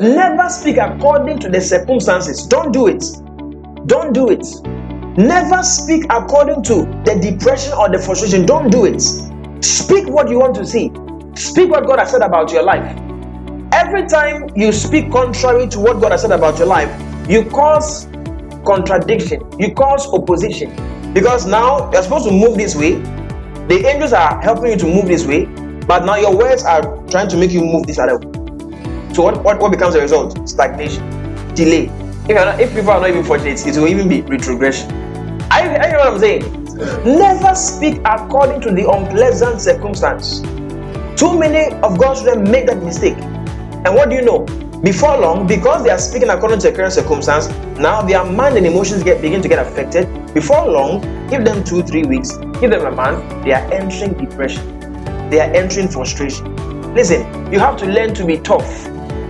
Never speak according to the circumstances. Don't do it. Don't do it. Never speak according to the depression or the frustration. Don't do it. Speak what you want to see. Speak what God has said about your life. Every time you speak contrary to what God has said about your life, you cause contradiction, you cause opposition. Because now you're supposed to move this way, the angels are helping you to move this way, but now your words are trying to make you move this other way. So what, what, what becomes the result? Stagnation, delay. If, not, if people are not even fortunate, it will even be retrogression. I, I know what I'm saying. Never speak according to the unpleasant circumstance. Too many of God's children make that mistake. And what do you know? Before long, because they are speaking according to the current circumstance, now their mind and emotions get begin to get affected. Before long, give them two, three weeks, give them a month, they are entering depression. They are entering frustration. Listen, you have to learn to be tough.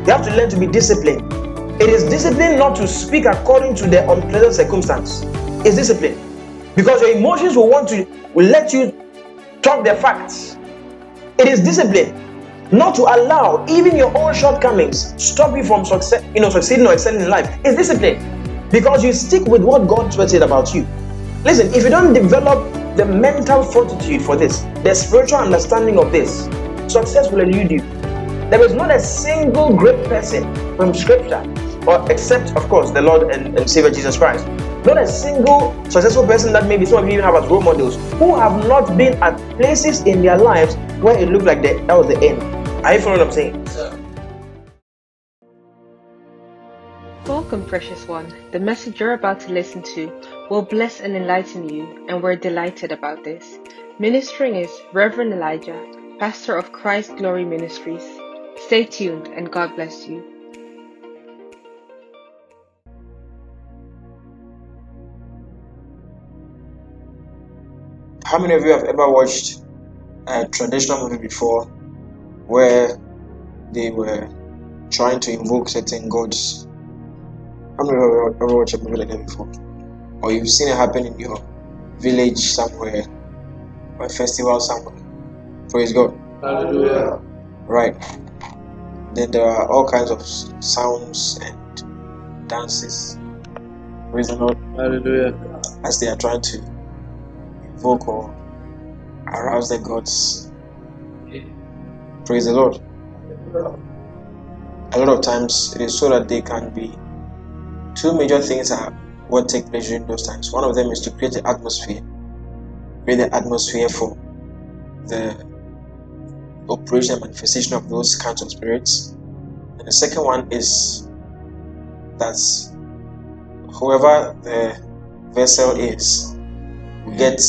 You have to learn to be disciplined. It is discipline not to speak according to the unpleasant circumstance. It's discipline. Because your emotions will want to will let you talk the facts. It is discipline not to allow even your own shortcomings stop you from success, you know, succeeding or excelling in life. It's discipline because you stick with what God said about you. Listen, if you don't develop the mental fortitude for this, the spiritual understanding of this, success will elude you. There is not a single great person from Scripture, or except, of course, the Lord and, and Savior Jesus Christ. Not a single successful person that maybe some of you even have as role models who have not been at places in their lives where it looked like that was the end. Are you following what I'm saying? Welcome, precious one. The message you're about to listen to will bless and enlighten you, and we're delighted about this. Ministering is Reverend Elijah, pastor of Christ Glory Ministries. Stay tuned, and God bless you. How many of you have ever watched a traditional movie before where they were trying to invoke certain gods. How many of you have ever watched a movie like that before? Or you've seen it happen in your village somewhere or a festival somewhere. Praise God. Hallelujah. Right. Then there are all kinds of sounds and dances. Praise the Lord. Hallelujah. As they are trying to invoke or arouse the gods Praise the Lord. A lot of times it is so that they can be two major things are what take place during those times. One of them is to create the atmosphere, create the atmosphere for the operation and manifestation of those kinds of spirits. And the second one is that whoever the vessel is will get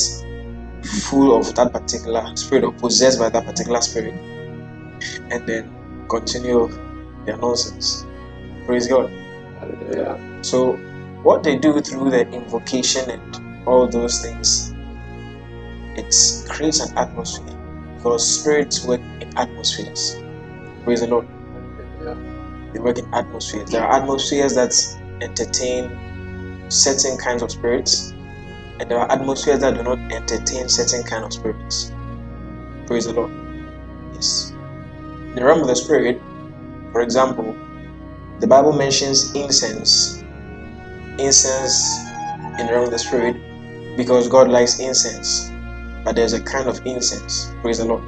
full of that particular spirit or possessed by that particular spirit and then continue their nonsense. Praise God. Hallelujah. So, what they do through the invocation and all those things, it creates an atmosphere because spirits work in atmospheres. Praise the Lord. They work in atmospheres. There are atmospheres that entertain certain kinds of spirits, and there are atmospheres that do not entertain certain kind of spirits. Praise the Lord. Yes In the realm of the spirit, for example, the Bible mentions incense, incense in the realm of the spirit, because God likes incense. But there's a kind of incense, praise the Lord,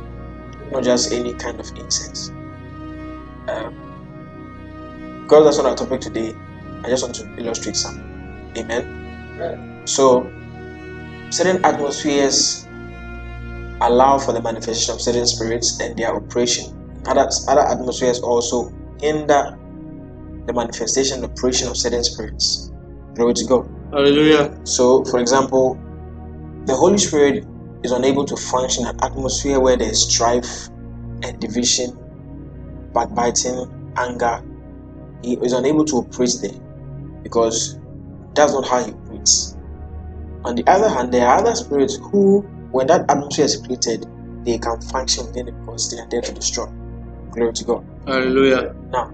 not just any kind of incense. Um, because that's not our topic today, I just want to illustrate some. Amen. So, certain atmospheres allow for the manifestation of certain spirits and their operation other, other atmospheres also hinder the manifestation and operation of certain spirits. Glory to God. Hallelujah. So, for example, the Holy Spirit is unable to function in an atmosphere where there is strife and division, backbiting, anger. He is unable to operate there because that's not how he operates. On the other hand, there are other spirits who, when that atmosphere is created, they can function within it because they are there to destroy. Glory to God. Hallelujah. Now,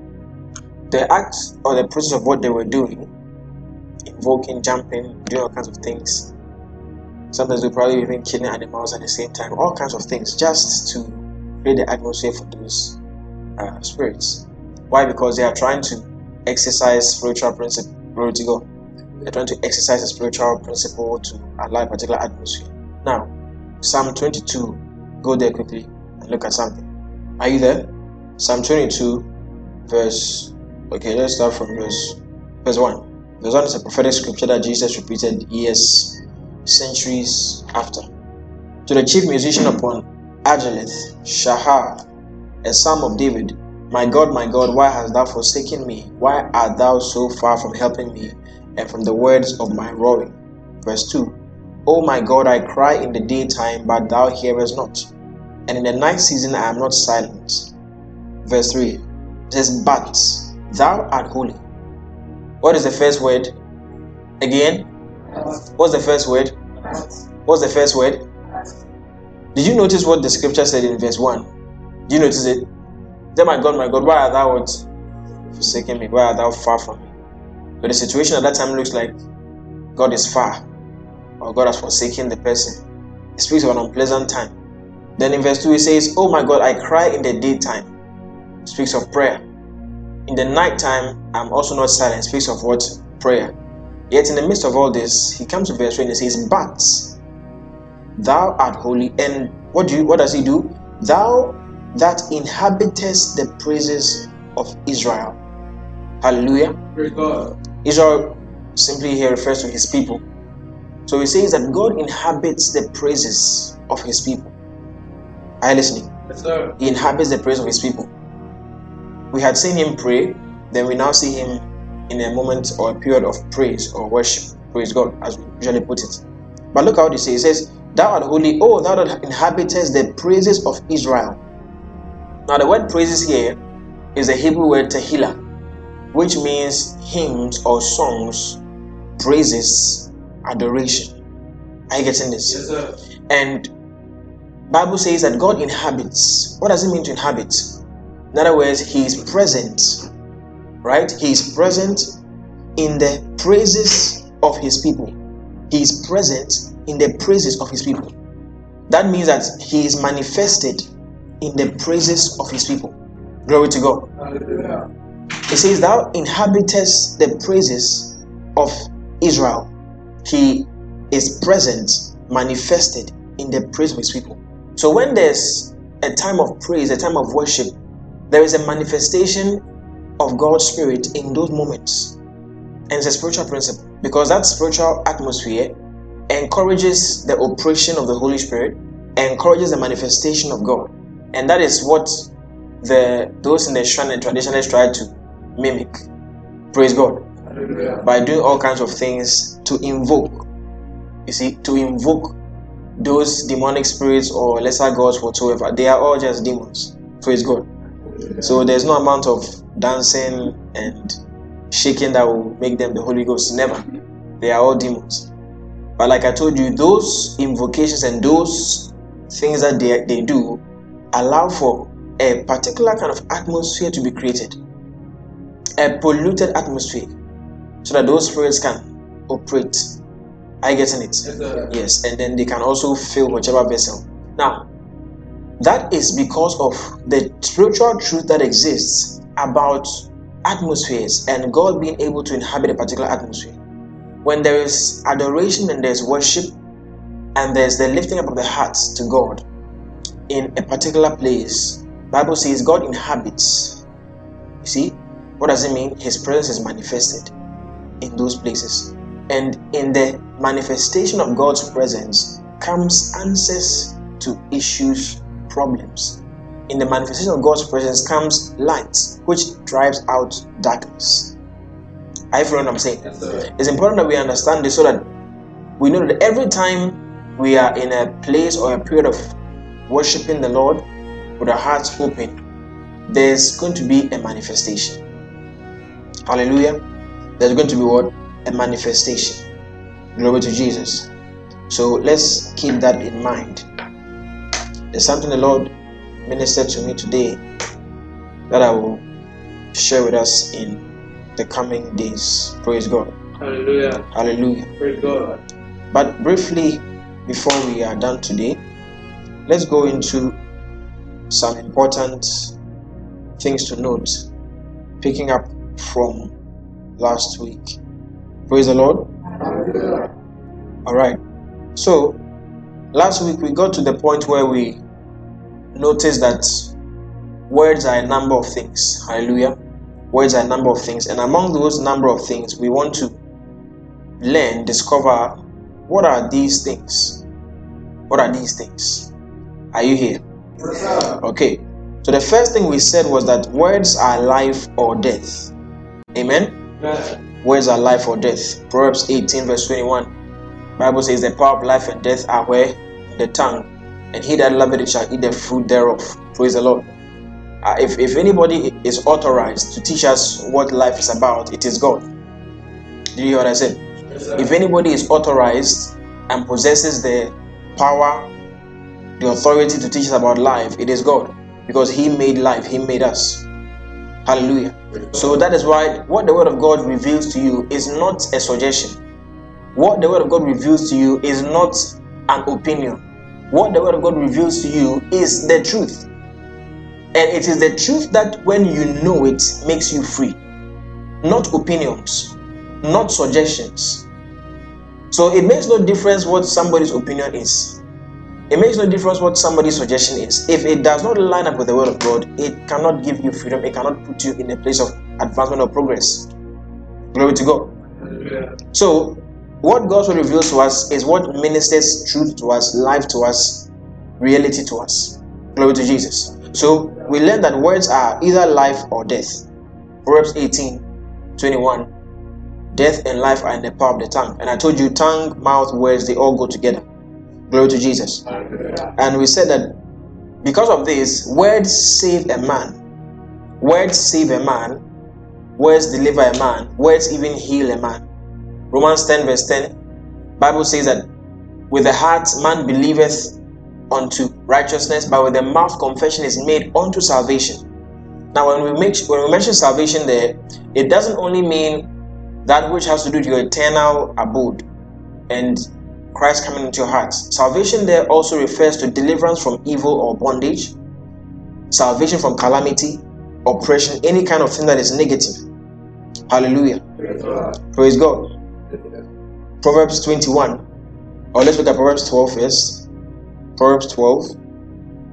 the act or the process of what they were doing, invoking, jumping, doing all kinds of things. Sometimes they probably even killing animals at the same time, all kinds of things, just to create the atmosphere for those uh, spirits. Why? Because they are trying to exercise spiritual principle. Glory to God. They're trying to exercise a spiritual principle to allow a particular atmosphere. Now, Psalm 22, go there quickly and look at something. Are you there? Psalm 22, verse. Okay, let's start from verse verse 1. Verse 1 is a prophetic scripture that Jesus repeated years, centuries after. To the chief musician upon Aijeleth, Shahar, a psalm of David, My God, my God, why hast thou forsaken me? Why art thou so far from helping me and from the words of my roaring? Verse 2 O my God, I cry in the daytime, but thou hearest not, and in the night season I am not silent. Verse 3 it says, But thou art holy. What is the first word? Again? What's the first word? What's the first word? Did you notice what the scripture said in verse 1? Did you notice it? Then my God, my God, why art thou what? Forsaken me, why art thou far from me? But the situation at that time looks like God is far, or God has forsaken the person. It speaks of an unpleasant time. Then in verse 2 it says, Oh my God, I cry in the daytime. It speaks of prayer. In the nighttime, I'm also not silent. It speaks of what? Prayer. Yet in the midst of all this, he comes to verse 3 and says, But thou art holy. And what do you what does he do? Thou that inhabitest the praises of Israel. Hallelujah. Praise God. Israel simply here refers to his people. So he says that God inhabits the praises of his people. Are you listening? Yes, sir. He inhabits the praise of his people. We had seen him pray, then we now see him in a moment or a period of praise or worship. Praise God, as we usually put it. But look how he says, He says, Thou art holy, oh, thou that inhabitest the praises of Israel. Now, the word praises here is the Hebrew word tehillah, which means hymns or songs, praises, adoration. Are you getting this? Yes, sir. And Bible says that God inhabits. What does it mean to inhabit? In other words, He is present. Right? He is present in the praises of His people. He is present in the praises of His people. That means that He is manifested in the praises of His people. Glory to God. Hallelujah. It says, Thou inhabitest the praises of Israel. He is present, manifested in the praise of his people. So when there's a time of praise, a time of worship, there is a manifestation of God's Spirit in those moments. And it's a spiritual principle because that spiritual atmosphere encourages the operation of the Holy Spirit, encourages the manifestation of God. And that is what the those in the shrine and traditionalists try to mimic. Praise God. Hallelujah. By doing all kinds of things to invoke. You see, to invoke those demonic spirits or lesser gods whatsoever. They are all just demons. Praise God. So there's no amount of dancing and shaking that will make them the Holy Ghost. Never. They are all demons. But like I told you, those invocations and those things that they, they do allow for a particular kind of atmosphere to be created. A polluted atmosphere. So that those spirits can operate. Are you getting it? Yes. Yes, and then they can also fill whichever vessel. Now, that is because of the spiritual truth that exists about atmospheres and God being able to inhabit a particular atmosphere. When there is adoration and there's worship and there's the lifting up of the hearts to God in a particular place, Bible says God inhabits. You see, what does it mean? His presence is manifested in those places. And in the manifestation of God's presence comes answers to issues, problems. In the manifestation of God's presence comes light, which drives out darkness. You following what I'm saying? Yes. It's important that we understand this so that we know that every time we are in a place or a period of worshiping the Lord with our hearts open, there's going to be a manifestation. Hallelujah. There's going to be what? A manifestation. Glory to Jesus. So let's keep that in mind. There's something the Lord ministered to me today that I will share with us in the coming days. Praise God. Hallelujah. Hallelujah. Praise God. But briefly, before we are done today, let's go into some important things to note picking up from last week. Praise the Lord. Hallelujah. All right. So, last week we got to the point where we noticed that words are a number of things. Hallelujah. Words are a number of things. And among those number of things, we want to learn, discover what are these things? What are these things? Are you here? Yes. Okay. So the first thing we said was that words are life or death. Amen. Amen. Words are life or death. Proverbs 18 verse 21. Bible says the power of life and death are where the tongue, and he that loveth it shall eat the fruit thereof. Praise the Lord. Uh, if, if anybody is authorized to teach us what life is about, it is God. Did you hear what I said? Yes. If anybody is authorized and possesses the power, the authority to teach us about life, it is God. Because He made life, He made us. Hallelujah. So that is why what the Word of God reveals to you is not a suggestion. What the Word of God reveals to you is not an opinion. What the Word of God reveals to you is the truth. And it is the truth that when you know it makes you free. Not opinions, not suggestions. So it makes no difference what somebody's opinion is. It makes no difference what somebody's suggestion is. If it does not line up with the word of God, it cannot give you freedom. It cannot put you in a place of advancement or progress. Glory to God. Hallelujah. So, what God reveals to us is what ministers truth to us, life to us, reality to us. Glory to Jesus. So, we learn that words are either life or death. Proverbs 18 21. Death and life are in the power of the tongue. And I told you, tongue, mouth, words, they all go together. Glory to Jesus. And we said that because of this, words save a man. Words save a man. Words deliver a man. Words even heal a man. Romans 10 verse 10. Bible says that with the heart man believeth unto righteousness, but with the mouth confession is made unto salvation. Now, when we make when we mention salvation there, it doesn't only mean that which has to do with your eternal abode and Christ coming into your heart. Salvation there also refers to deliverance from evil or bondage, salvation from calamity, oppression, any kind of thing that is negative. Hallelujah. Yes, sir. Praise God. Proverbs 21. Or let's look at Proverbs 12 first. Proverbs 12.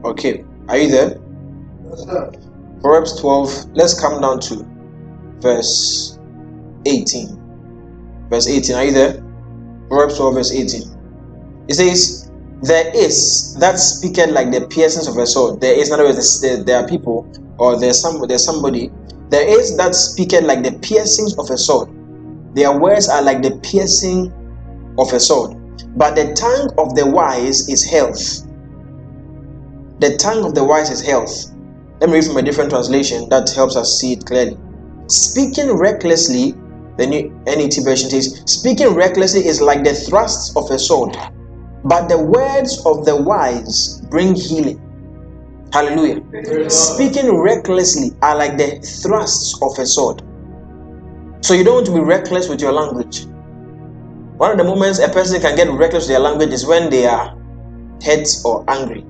Okay. Are you there? Yes, sir. Proverbs 12. Let's come down to verse 18. Verse 18. Are you there? Proverbs 12, verse 18. It says, There is that speaketh like the piercings of a sword. There is, in other words, there, there are people, or there's some there's somebody, there is that speaketh like the piercings of a sword. Their words are like the piercing of a sword. But the tongue of the wise is health. The tongue of the wise is health. Let me read from a different translation that helps us see it clearly. Speaking recklessly, the new NET version says, speaking recklessly is like the thrusts of a sword, but the words of the wise bring healing. Hallelujah. Speaking recklessly are like the thrusts of a sword. So you don't want to be reckless with your language. One of the moments a person can get reckless with their language is when they are hurt or angry.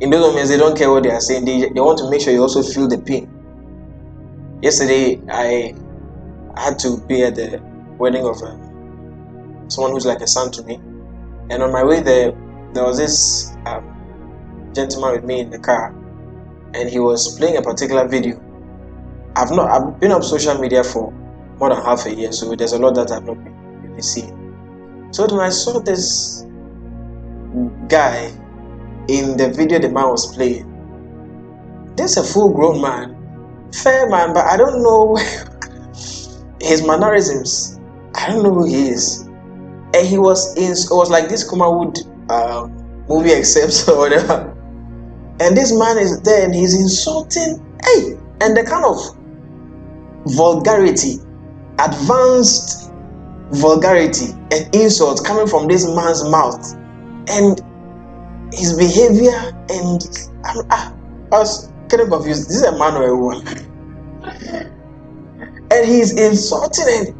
In those moments, they don't care what they are saying. They, they want to make sure you also feel the pain. Yesterday, I had to be at the wedding of uh, someone who's like a son to me, and on my way there, there was this um, gentleman with me in the car, and he was playing a particular video. I've not I've been on social media for more than half a year, so there's a lot that I've not seen. So when I saw this guy in the video the man was playing, this is a full-grown man, fair man, but I don't know his mannerisms. I don't know who he is. And he was in it was like this Kumawood um, movie except or whatever. And this man is there and he's insulting. Hey, and the kind of vulgarity, advanced vulgarity and insults coming from this man's mouth, and his behavior and I, I, ah, I was kind of confused. This is a man or a woman? and he's insulting and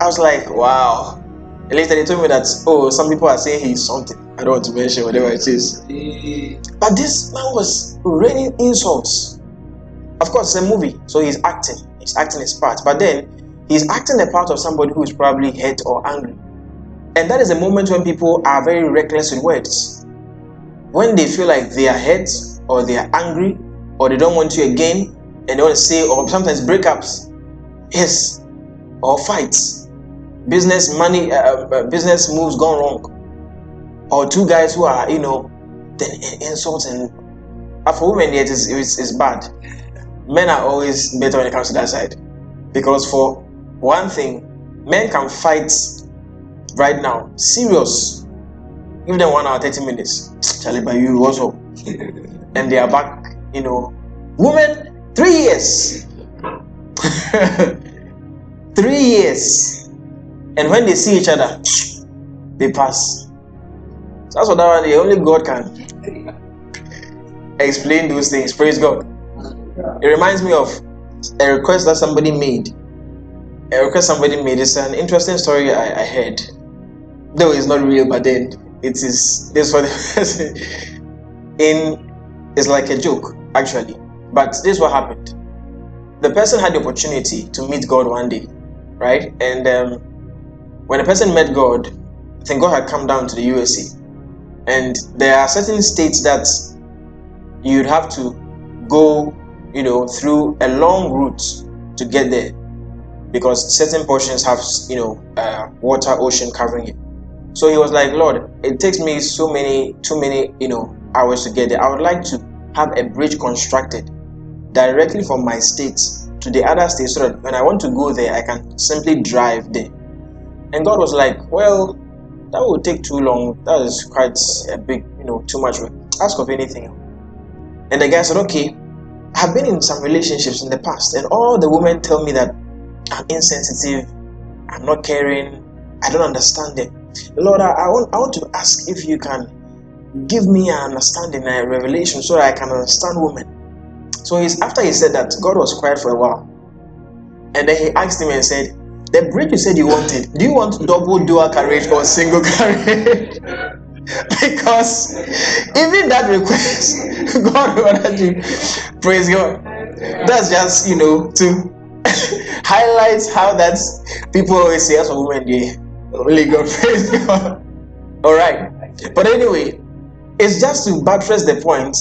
I was like, wow. And later they told me that oh, some people are saying he's something. I don't want to mention whatever it is. But this man was raining insults. Of course, it's a movie, so he's acting. He's acting his part. But then he's acting the part of somebody who is probably hurt or angry. And that is a moment when people are very reckless with words. When they feel like they are hurt or they are angry or they don't want you again and they want to say, or sometimes breakups, yes, or fights, business money, uh, uh, uh business moves gone wrong, or two guys who are, you know, then insults and uh, for women, it is it's, it's bad. Men are always better when it comes to that side because for one thing, men can fight right now, serious. Give them one hour, 30 minutes. Charlie, by you, also. and they are back, you know. Women, three years. three years. And when they see each other, they pass. That's what that one, only God can explain those things. Praise God. It reminds me of a request that somebody made. A request somebody made. It's an interesting story I, I heard. Though it's not real, but then it is this person. In it's like a joke, actually. But this is what happened. The person had the opportunity to meet God one day, right? And um, when the person met God, I think God had come down to the USA. And there are certain states that you'd have to go, you know, through a long route to get there because certain portions have, you know, uh, water, ocean covering it. So he was like, Lord, it takes me so many, too many, you know, hours to get there. I would like to have a bridge constructed directly from my state to the other state so that when I want to go there, I can simply drive there. And God was like, Well, that would take too long. That is quite a big, you know, too much work. Ask of anything. And the guy said, Okay, I've been in some relationships in the past, and all the women tell me that I'm insensitive, I'm not caring, I don't understand it. Lord, I, I, want, I want to ask if you can give me an understanding and a revelation so I can understand women. So he's after he said that, God was quiet for a while. And then he asked him and said, The bridge you said you wanted, do you want double dual carriage or single carriage? because even that request, God wanted you. Praise God. That's just you know to highlight how that's people always say as a woman, yeah, only God praise God. All right, but anyway, it's just to buttress the point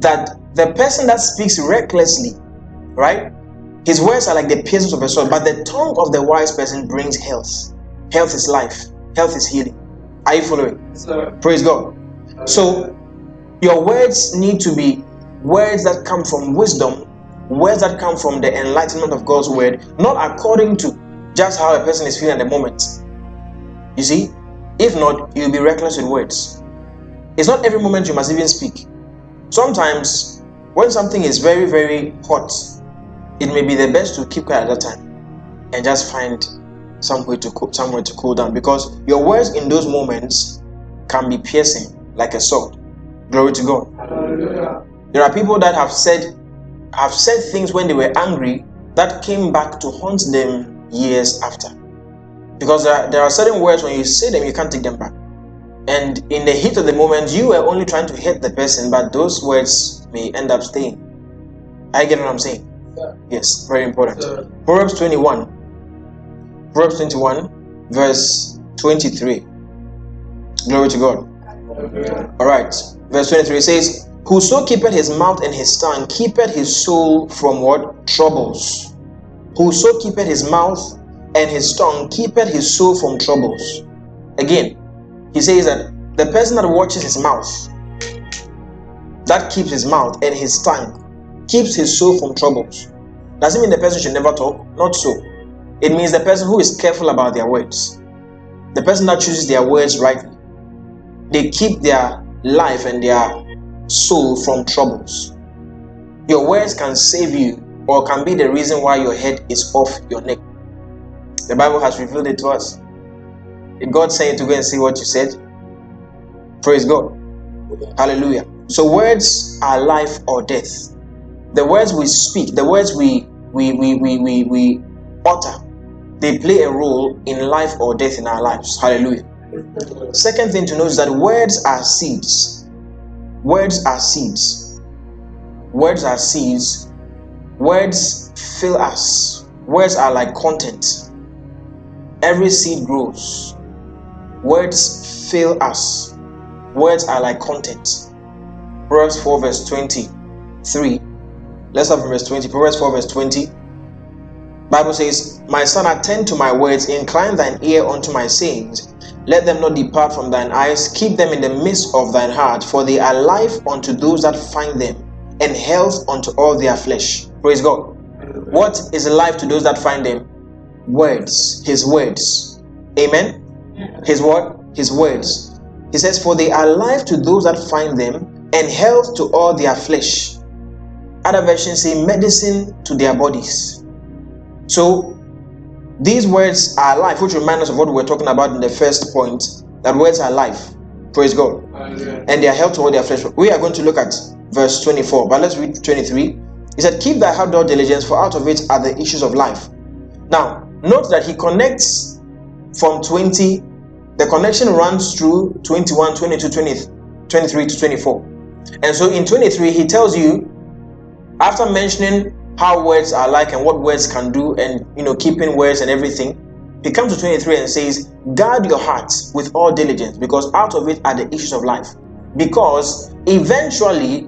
that the person that speaks recklessly, right? His words are like the piercings of a sword, but the tongue of the wise person brings health. Health is life. Health is healing. Are you following? Sir. Praise God. So, your words need to be words that come from wisdom, words that come from the enlightenment of God's word, not according to just how a person is feeling at the moment. You see, if not, you'll be reckless with words. It's not every moment you must even speak. Sometimes, when something is very, very hot, it may be the best to keep quiet at that time and just find somewhere to cool, somewhere to cool down because your words in those moments can be piercing like a sword. Glory to God. Hallelujah. There are people that have said have said things when they were angry that came back to haunt them years after. Because there are, there are certain words when you say them you can't take them back. And in the heat of the moment, you were only trying to hit the person, but those words may end up staying. I get what I'm saying? Yes, very important. Proverbs 21 Proverbs 21, verse 23. Glory to God. All right. Verse 23 says, Whoso keepeth his mouth and his tongue keepeth his soul from what? Troubles. Whoso keepeth his mouth and his tongue keepeth his soul from troubles. Again, he says that the person that watches his mouth, that keeps his mouth and his tongue, keeps his soul from troubles. Doesn't mean the person should never talk. Not so. It means the person who is careful about their words, the person that chooses their words rightly, they keep their life and their soul from troubles. Your words can save you or can be the reason why your head is off your neck. The Bible has revealed it to us. Did God say to go and see what you said? Praise God. Hallelujah. So words are life or death. The words we speak, the words we we we we we, we utter they play a role in life or death in our lives. Hallelujah. Second thing to note is that words are seeds. Words are seeds. Words are seeds Words fill us. Words are like content. Every seed grows. Words fill us. Words are like content. Proverbs 4, verse 23. Let's have verse 20. Proverbs 4, verse 20. Bible says, My son, attend to my words, incline thine ear unto my sayings. Let them not depart from thine eyes, keep them in the midst of thine heart, for they are life unto those that find them, and health unto all their flesh. Praise God. What is life to those that find them? Words, his words. Amen. His word, his words. He says, For they are life to those that find them, and health to all their flesh. Other versions say medicine to their bodies. So these words are life, which remind us of what we were talking about in the first point that words are life. Praise God. Hallelujah. And they are health to all their flesh. We are going to look at verse 24, but let's read 23. He said, Keep thy heart all diligence, for out of it are the issues of life. Now, note that he connects from 20, the connection runs through 21, 22, 20, 23 to 24. And so in 23, he tells you, after mentioning how words are like and what words can do, and you know, keeping words and everything, he comes to 23 and says, Guard your heart with all diligence, because out of it are the issues of life. Because eventually,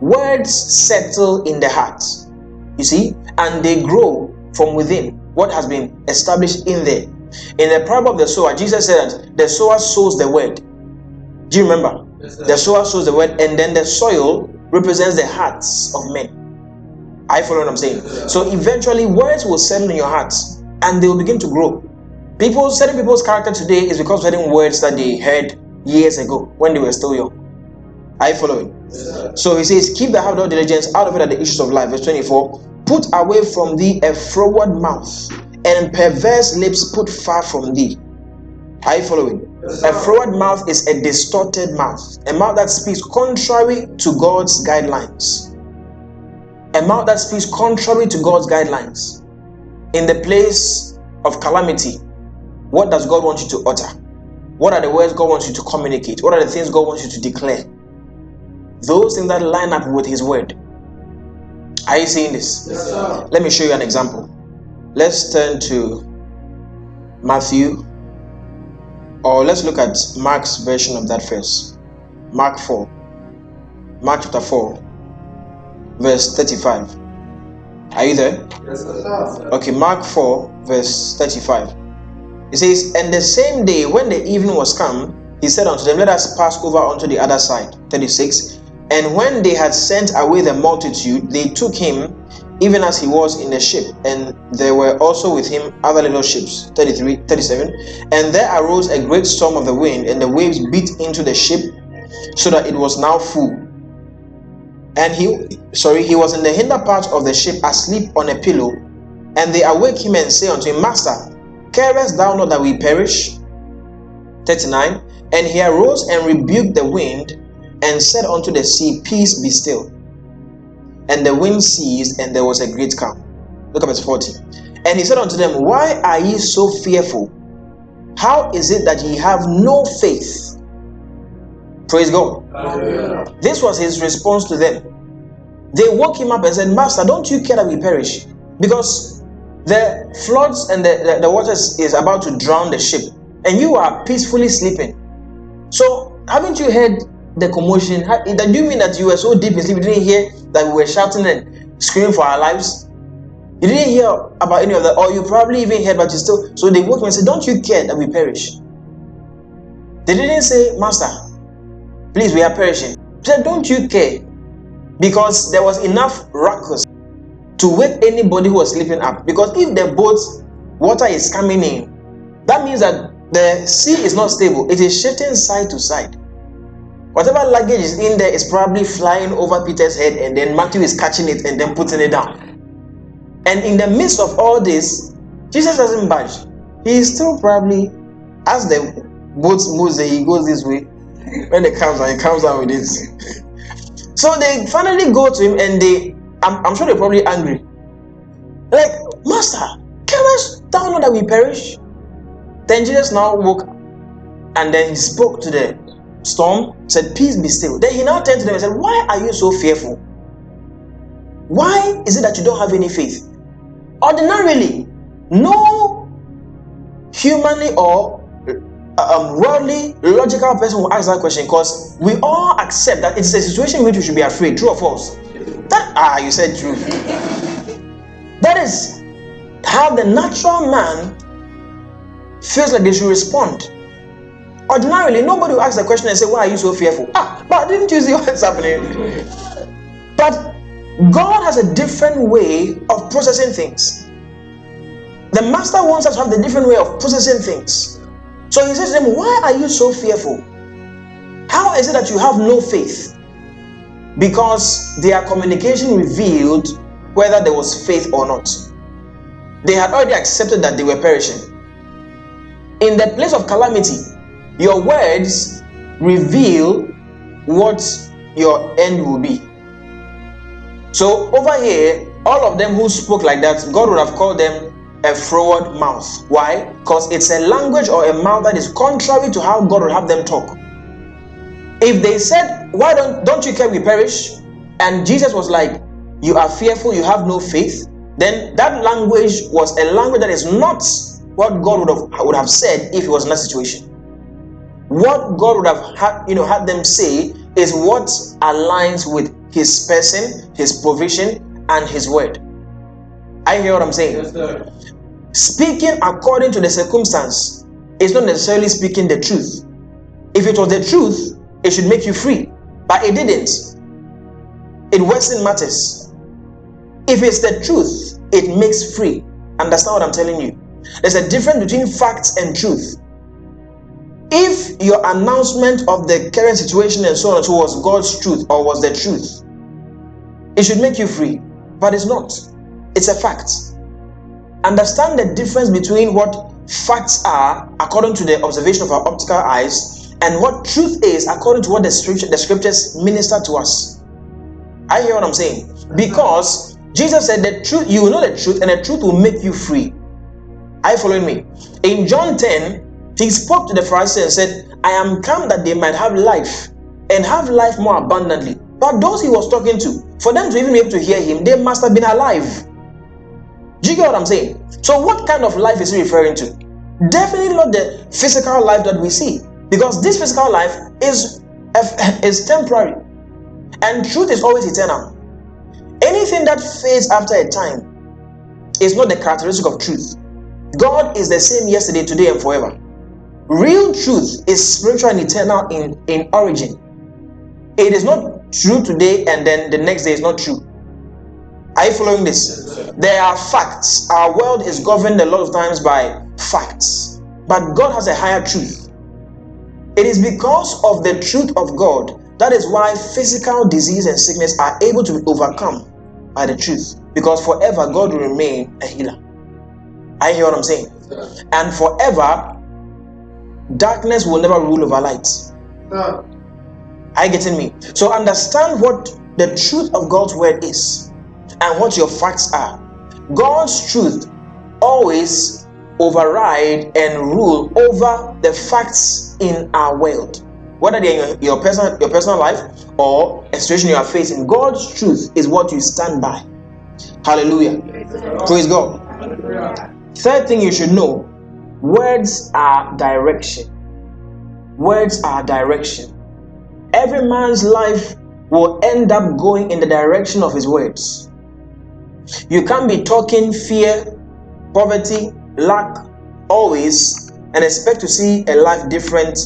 words settle in the heart, you see, and they grow from within what has been established in there. In the parable of the sower, Jesus said that the sower sows the word. Do you remember? Yes. The sower sows the word, and then the soil represents the hearts of men. I follow what I'm saying. So eventually, words will settle in your hearts, and they will begin to grow. People, certain people's character today is because of certain words that they heard years ago when they were still young. I following. Yes, sir. So he says, Keep the habit of diligence out of it are the issues of life. Verse 24. Put away from thee a froward mouth, and perverse lips put far from thee. Are you following? A froward mouth is a distorted mouth, a mouth that speaks contrary to God's guidelines. A mouth that speaks contrary to God's guidelines. In the place of calamity, what does God want you to utter? What are the words God wants you to communicate? What are the things God wants you to declare? Those things that line up with His word. Are you seeing this? Yes. Let me show you an example. Let's turn to Matthew, or let's look at Mark's version of that verse. Mark 4. Mark chapter 4, verse 35. Are you there? Yes, sir. Okay, Mark 4, verse 35. It says, And the same day when the evening was come, he said unto them, Let us pass over unto the other side. 36. And when they had sent away the multitude, they took him, even as he was in the ship. And there were also with him other little ships. 33, 37. And there arose a great storm of the wind, and the waves beat into the ship, so that it was now full. And he, sorry, he was in the hinder part of the ship, asleep on a pillow. And they awake him and say unto him, Master, carest thou not that we perish? 39. And he arose and rebuked the wind and said unto the sea, Peace be still. And the wind ceased, and there was a great calm. Look at verse 40. And he said unto them, Why are ye so fearful? How is it that ye have no faith? Praise God. Hallelujah. This was his response to them. They woke him up and said, Master, don't you care that we perish? Because the floods and the, the, the waters is about to drown the ship, and you are peacefully sleeping. So, haven't you heard the commotion? That you mean that you were so deep in sleep, you didn't hear that we were shouting and screaming for our lives? You didn't hear about any of that, or you probably even heard, but you still. So they woke him and said, Don't you care that we perish? They didn't say, Master, please, we are perishing. He said, Don't you care? Because there was enough ruckus to wake anybody who was sleeping up. Because if the boat water is coming in, that means that the sea is not stable, it is shifting side to side. Whatever luggage is in there is probably flying over Peter's head, and then Matthew is catching it and then putting it down. And in the midst of all this, Jesus doesn't budge. He is still probably, as the boat moves, he goes this way. When it comes out, he comes out with it. So they finally go to him and they, I'm, I'm sure they're probably angry. Like, Master, carest thou not that we perish? Then Jesus now woke and then he spoke to the storm, said, Peace be still. Then he now turned to them and said, Why are you so fearful? Why is it that you don't have any faith? Ordinarily, no humanly or um, worldly, logical person will ask that question because we all accept that it's a situation in which we should be afraid. True or false? That ah, you said true. that is how the natural man feels like they should respond. Ordinarily, nobody will ask the question and say, Why are you so fearful? Ah, but didn't you see what's happening? But God has a different way of processing things. The master wants us to have the different way of processing things. So he says to them, Why are you so fearful? How is it that you have no faith? Because their communication revealed whether there was faith or not. They had already accepted that they were perishing. In the place of calamity, your words reveal what your end will be. So over here, all of them who spoke like that, God would have called them a froward mouth. Why? Because it's a language or a mouth that is contrary to how God would have them talk. If they said, Why don't don't you care we perish? And Jesus was like, You are fearful, you have no faith, then that language was a language that is not what God would have would have said if he was in that situation. What God would have had, you know, had them say is what aligns with his person, his provision, and his word. I hear what I'm saying. Yes. Speaking according to the circumstance is not necessarily speaking the truth. If it was the truth, it should make you free, but it didn't. It worsened matters. If it's the truth, it makes free. Understand what I'm telling you? There's a difference between facts and truth. If your announcement of the current situation and so on so was God's truth or was the truth, it should make you free, but it's not. It's a fact. Understand the difference between what facts are according to the observation of our optical eyes and what truth is according to what the, scripture, the scriptures minister to us. I hear what I'm saying? Because Jesus said the truth, you will know the truth, and the truth will make you free. Are you following me? In John 10, he spoke to the Pharisees and said, I am come that they might have life and have life more abundantly. But those he was talking to, for them to even be able to hear him, they must have been alive. Do you get what I'm saying? So, what kind of life is he referring to? Definitely not the physical life that we see, because this physical life is is temporary, and truth is always eternal. Anything that fades after a time is not the characteristic of truth. God is the same yesterday, today, and forever. Real truth is spiritual and eternal in, in origin. It is not true today and then the next day is not true. Are you following this? There are facts. Our world is governed a lot of times by facts, but God has a higher truth. It is because of the truth of God that is why physical disease and sickness are able to be overcome by the truth. Because forever God will remain a healer. I hear what I'm saying. And forever darkness will never rule over light. Are you getting me? So understand what the truth of God's word is and what your facts are. God's truth always override and rule over the facts in our world. Whether they're in your, your personal your personal life or a situation you are facing, God's truth is what you stand by. Hallelujah. Praise God. Third thing you should know words are direction. Words are direction. Every man's life will end up going in the direction of his words. You can't be talking fear, poverty, lack always and expect to see a life different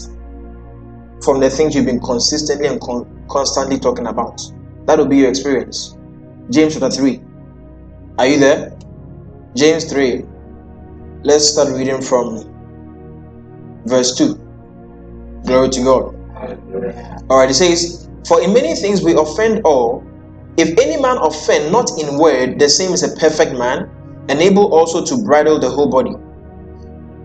from the things you've been consistently and con- constantly talking about. That will be your experience. James chapter 3. Are you there? James 3. Let's start reading from verse 2. Glory to God. Alright, it says, For in many things we offend all. If any man offend not in word, the same is a perfect man, and able also to bridle the whole body.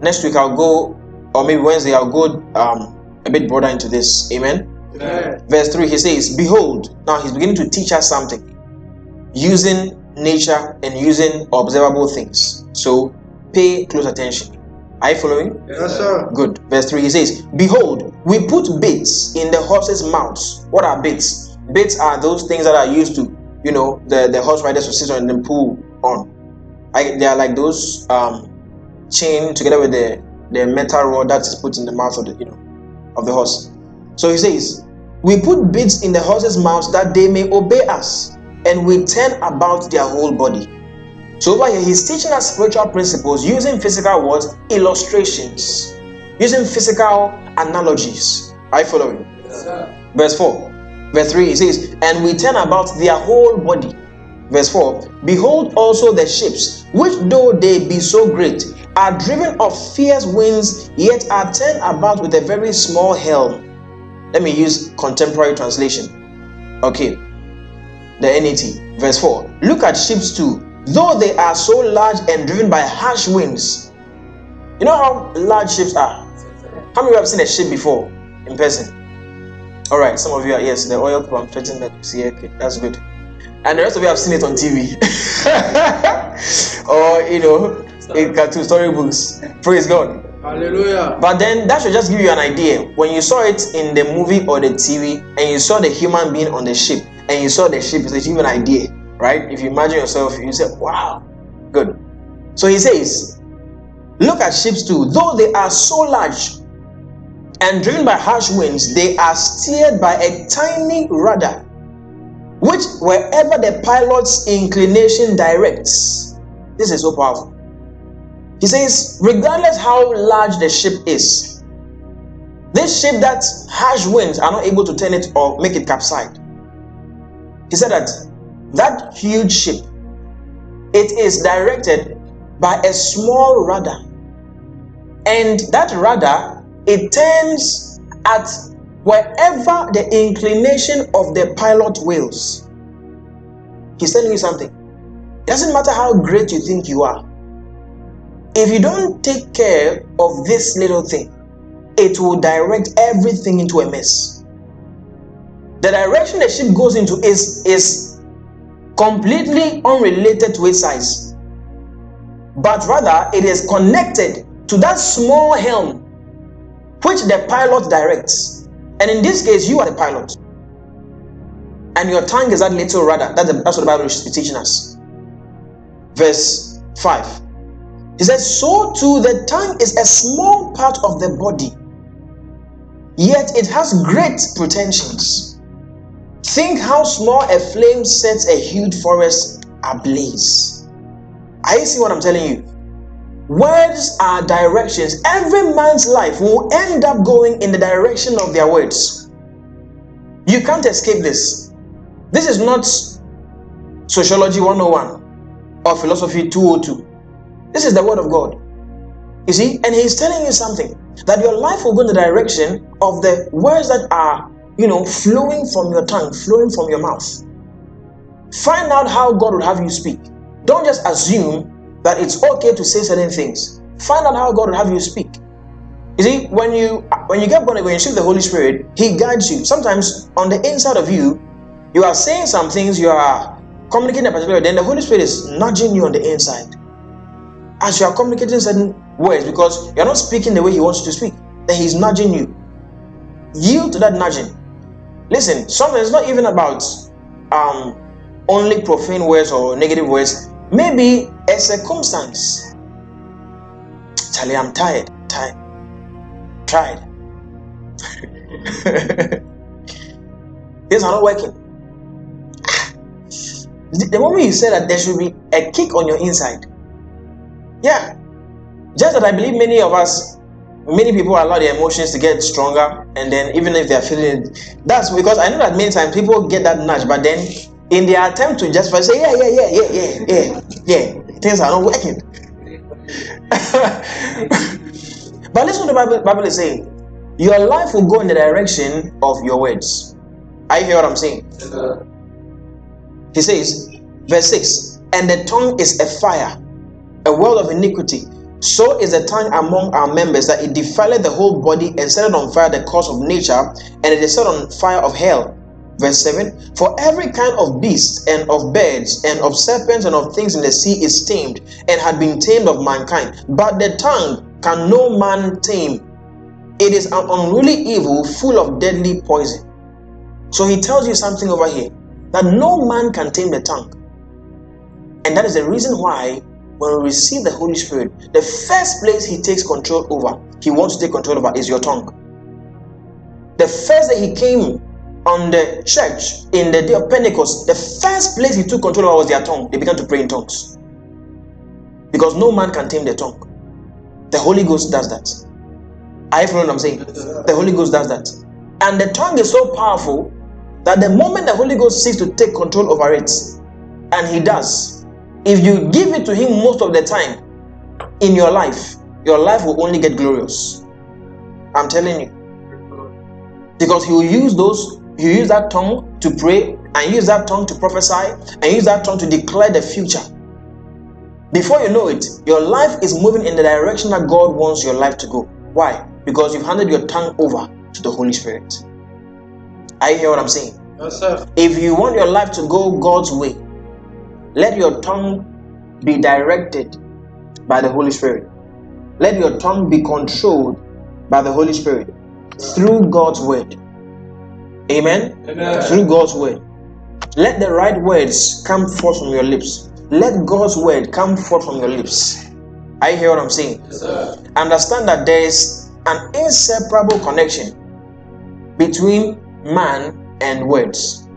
Next week I'll go, or maybe Wednesday I'll go um, a bit broader into this. Amen. Amen. Verse 3, he says, Behold, now he's beginning to teach us something using nature and using observable things. So pay close attention. Are you following? Yes, sir. Good. Verse 3 he says, Behold, we put bits in the horses' mouths. What are baits? Baits are those things that are used to, you know, the, the horse riders will sit on and pull on. I, they are like those um, chain together with the, the metal rod that is put in the mouth of the you know of the horse. So he says, We put bits in the horses' mouths that they may obey us, and we turn about their whole body. So over here, he's teaching us spiritual principles using physical words, illustrations, using physical analogies. Are you following? Yes, sir. Verse 4. Verse 3 it says, And we turn about their whole body. Verse 4 Behold also the ships, which though they be so great, are driven of fierce winds, yet are turned about with a very small helm. Let me use contemporary translation. Okay. The NET. Verse 4 Look at ships too, though they are so large and driven by harsh winds. You know how large ships are? How many of you have seen a ship before in person? All right, some of you are yes, the oil pump fitting that you see. Okay, that's good. And the rest of you have seen it on TV, or you know, in cartoon storybooks. Praise God. Hallelujah. But then that should just give you an idea. When you saw it in the movie or the TV, and you saw the human being on the ship, and you saw the ship, it gives you an idea, right? If you imagine yourself, you say, "Wow, good." So he says, "Look at ships too, though they are so large." And driven by harsh winds, they are steered by a tiny rudder, which wherever the pilot's inclination directs. This is so powerful. He says, regardless how large the ship is, this ship that harsh winds are not able to turn it or make it capsize. He said that that huge ship, it is directed by a small rudder. And that rudder it turns at wherever the inclination of the pilot wills. He's telling you something. It doesn't matter how great you think you are. If you don't take care of this little thing, it will direct everything into a mess. The direction the ship goes into is, is completely unrelated to its size, but rather it is connected to that small helm which the pilot directs. And in this case, you are the pilot. And your tongue is that little rudder. That's, the, that's what the Bible is teaching us. Verse 5. He says, So too the tongue is a small part of the body, yet it has great pretensions. Think how small a flame sets a huge forest ablaze. Are you what I'm telling you? Words are directions. Every man's life will end up going in the direction of their words. You can't escape this. This is not sociology 101 or philosophy 202. This is the word of God. You see, and he's telling you something that your life will go in the direction of the words that are, you know, flowing from your tongue, flowing from your mouth. Find out how God would have you speak. Don't just assume that it's okay to say certain things. Find out how God will have you speak. You see, when you when you get born again, you receive the Holy Spirit, He guides you. Sometimes on the inside of you, you are saying some things, you are communicating a particular, then the Holy Spirit is nudging you on the inside. As you are communicating certain words, because you're not speaking the way He wants you to speak, then He's nudging you. Yield to that nudging. Listen, sometimes it's not even about um, only profane words or negative words. Maybe a circumstance. Charlie, I'm tired. Tired. Tried. Things are not working. The moment you say that there should be a kick on your inside. Yeah. Just that I believe many of us, many people allow their emotions to get stronger, and then even if they're feeling it, that's because I know that many times people get that nudge, but then in their attempt to justify, say, yeah, yeah, yeah, yeah, yeah, yeah, yeah, things are not working. but listen to the Bible, Bible is saying. Your life will go in the direction of your words. I hear what I'm saying. He says, verse 6 And the tongue is a fire, a world of iniquity. So is the tongue among our members, that it defileth the whole body and set on fire the course of nature, and it is set on fire of hell. Verse 7 For every kind of beast, and of birds, and of serpents, and of things in the sea is tamed, and had been tamed of mankind. But the tongue can no man tame. It is an unruly evil, full of deadly poison. So he tells you something over here that no man can tame the tongue. And that is the reason why when we receive the Holy Spirit, the first place He takes control over, He wants to take control over, is your tongue. The first day He came on the church in the day of Pentecost, the first place He took control over was their tongue. They began to pray in tongues. Because no man can tame the tongue. The Holy Ghost does that. I follow what I'm saying? The Holy Ghost does that. And the tongue is so powerful that the moment the Holy Ghost seeks to take control over it, and He does, if you give it to Him most of the time in your life, your life will only get glorious. I'm telling you. Because He will use those, Will use that tongue to pray, and use that tongue to prophesy, and use that tongue to declare the future. Before you know it, your life is moving in the direction that God wants your life to go. Why? Because you've handed your tongue over to the Holy Spirit. I hear what I'm saying. Yes, sir. If you want your life to go God's way, let your tongue be directed by the Holy Spirit. Let your tongue be controlled by the Holy Spirit through God's word. Amen. Amen. Through God's word. Let the right words come forth from your lips. Let God's word come forth from your lips. I hear what I'm saying. Yes. Understand that there is an inseparable connection between man and words,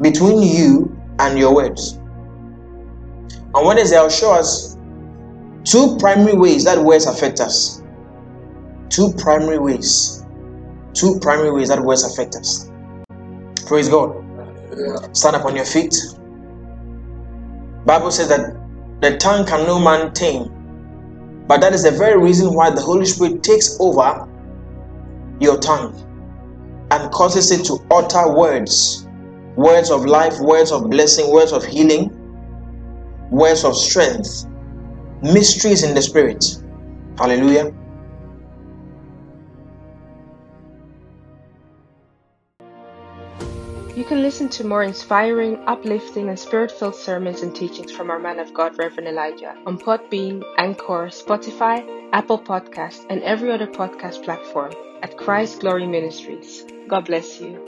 between you and your words. On Wednesday, I'll show us two primary ways that words affect us. Two primary ways. Two primary ways that words affect us. Praise God. Stand up on your feet. Bible says that the tongue can no man tame. But that is the very reason why the Holy Spirit takes over your tongue and causes it to utter words words of life, words of blessing, words of healing, words of strength, mysteries in the Spirit. Hallelujah. You can listen to more inspiring, uplifting, and spirit filled sermons and teachings from our man of God, Reverend Elijah, on Podbean, Anchor, Spotify, Apple Podcasts, and every other podcast platform at Christ Glory Ministries. God bless you.